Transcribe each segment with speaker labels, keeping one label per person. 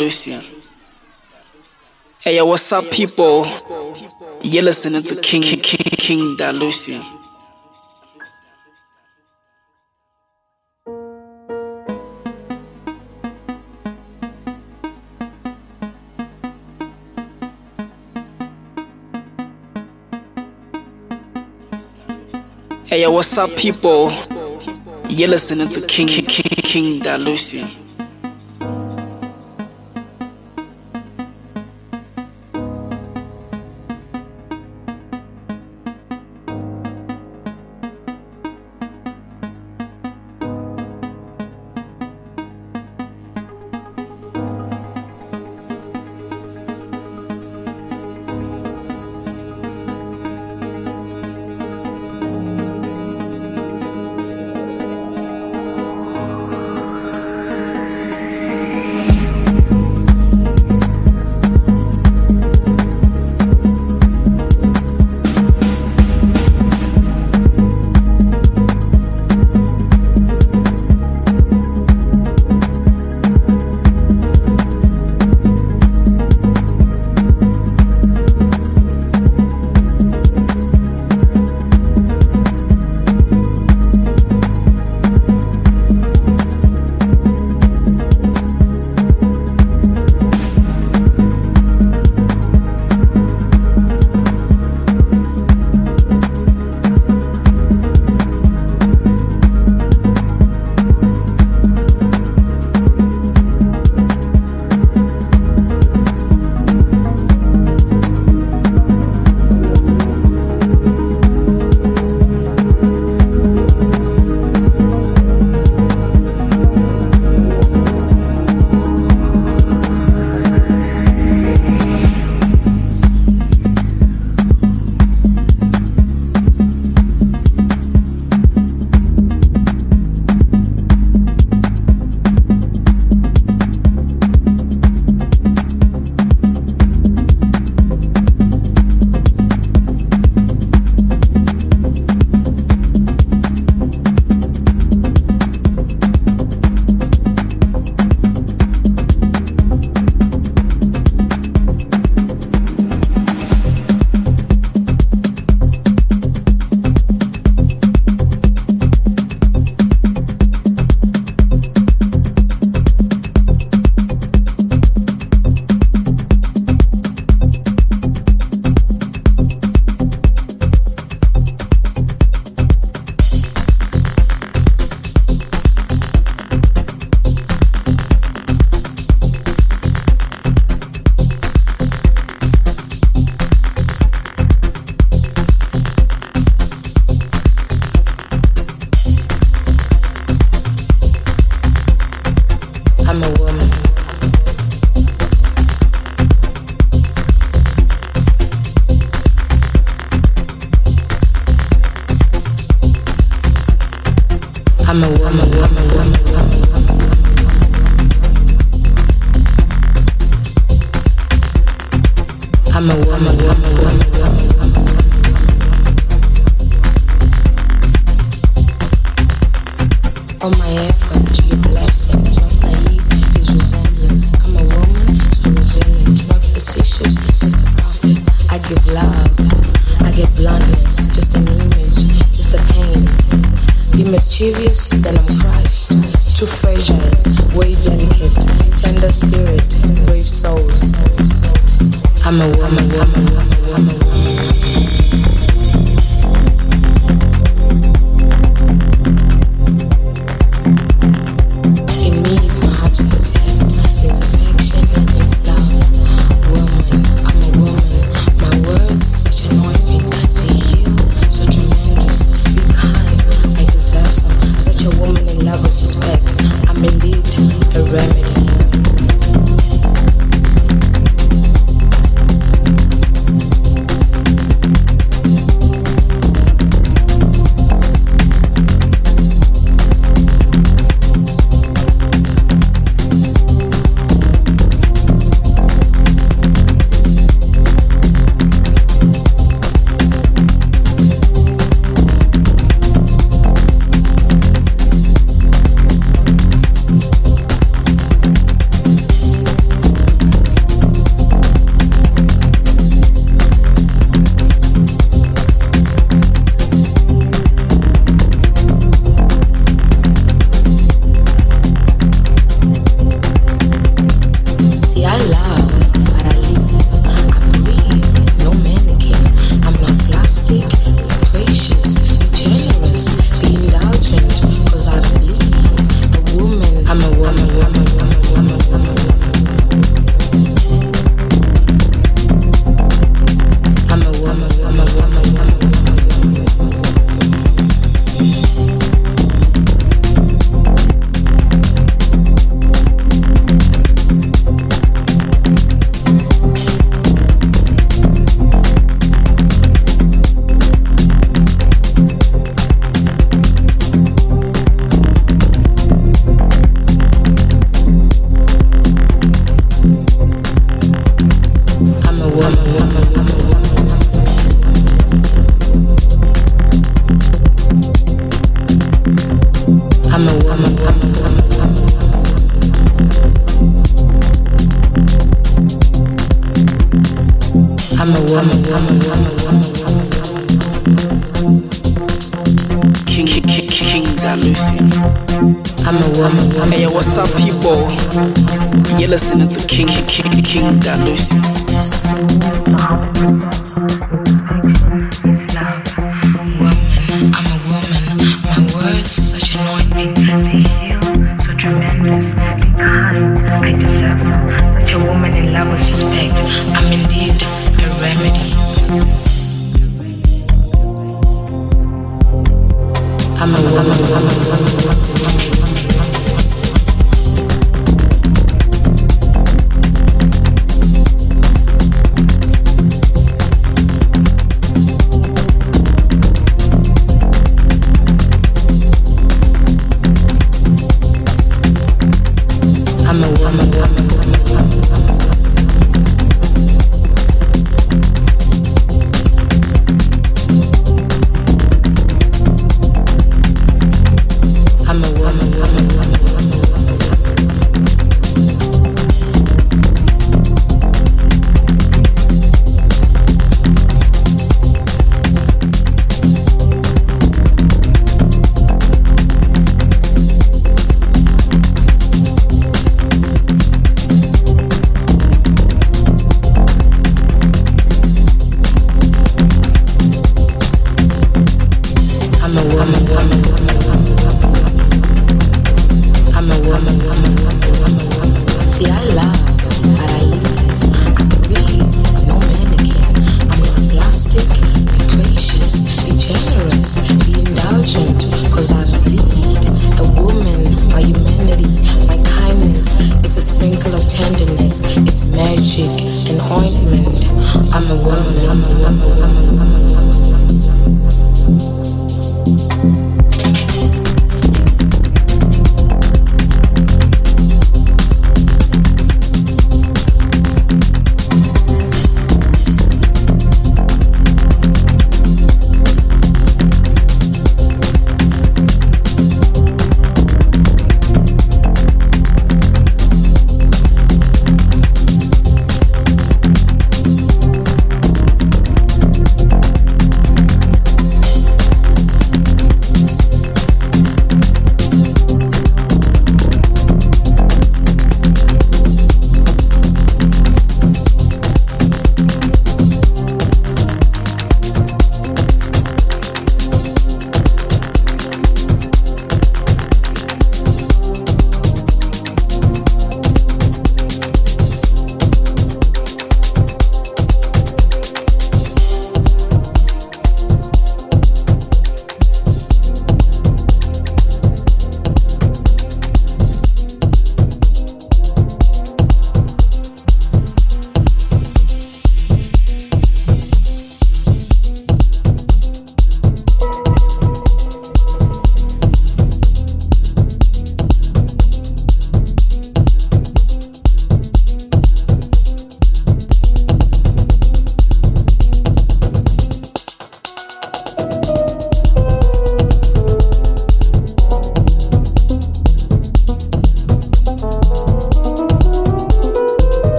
Speaker 1: Dalusian. Hey, what's up, people? You're listening to King King King, King Dalusian. Hey, yo, what's up, people? You're listening to King King King, King Dalusian.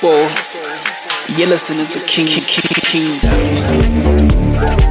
Speaker 2: People? You're listening to King King King King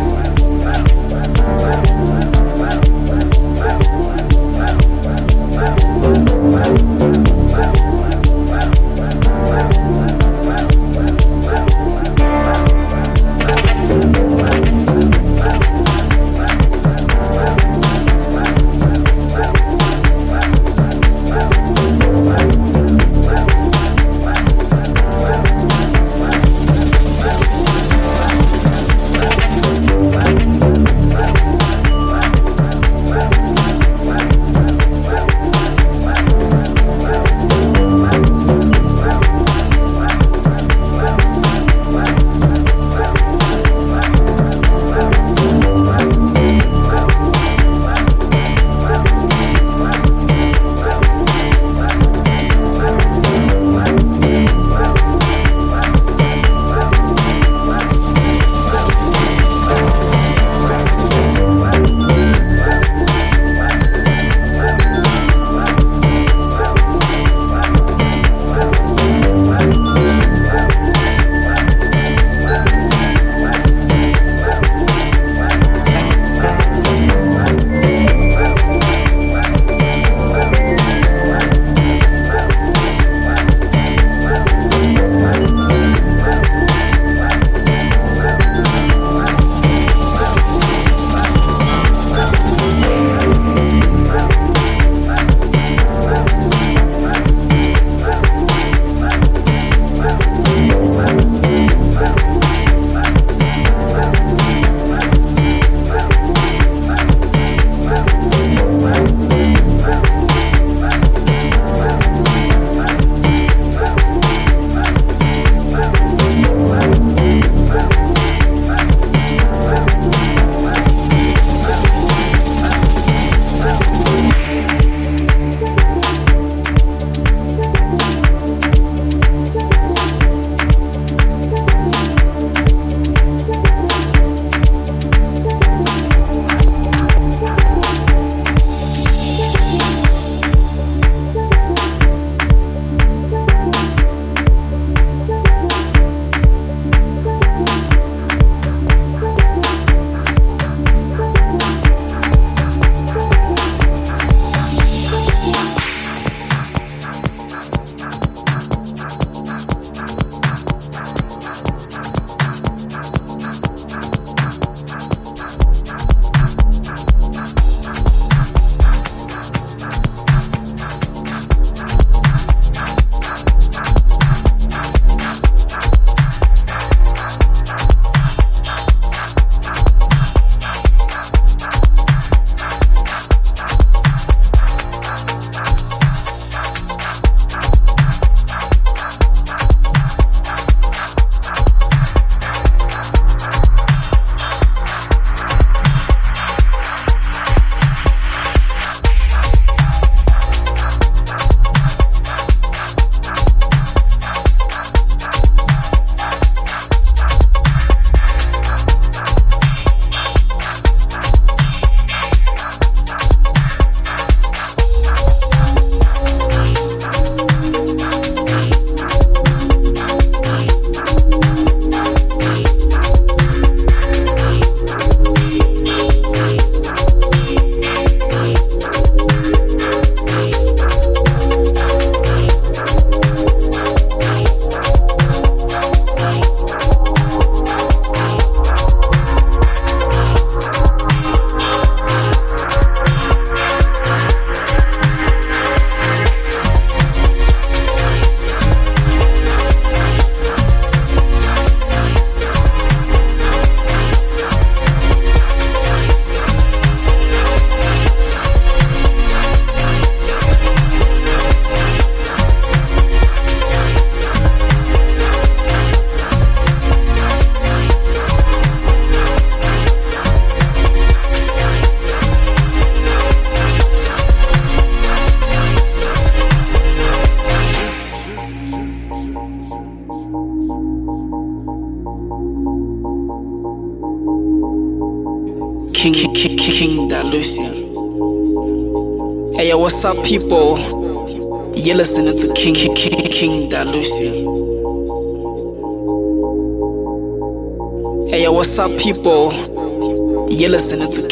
Speaker 2: people, you're listening to King King King, Dalusi. Hey, what's up, people? You're listening to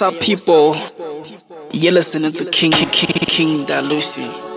Speaker 2: what's up, people? You're listening to King King King, King Dalusi. King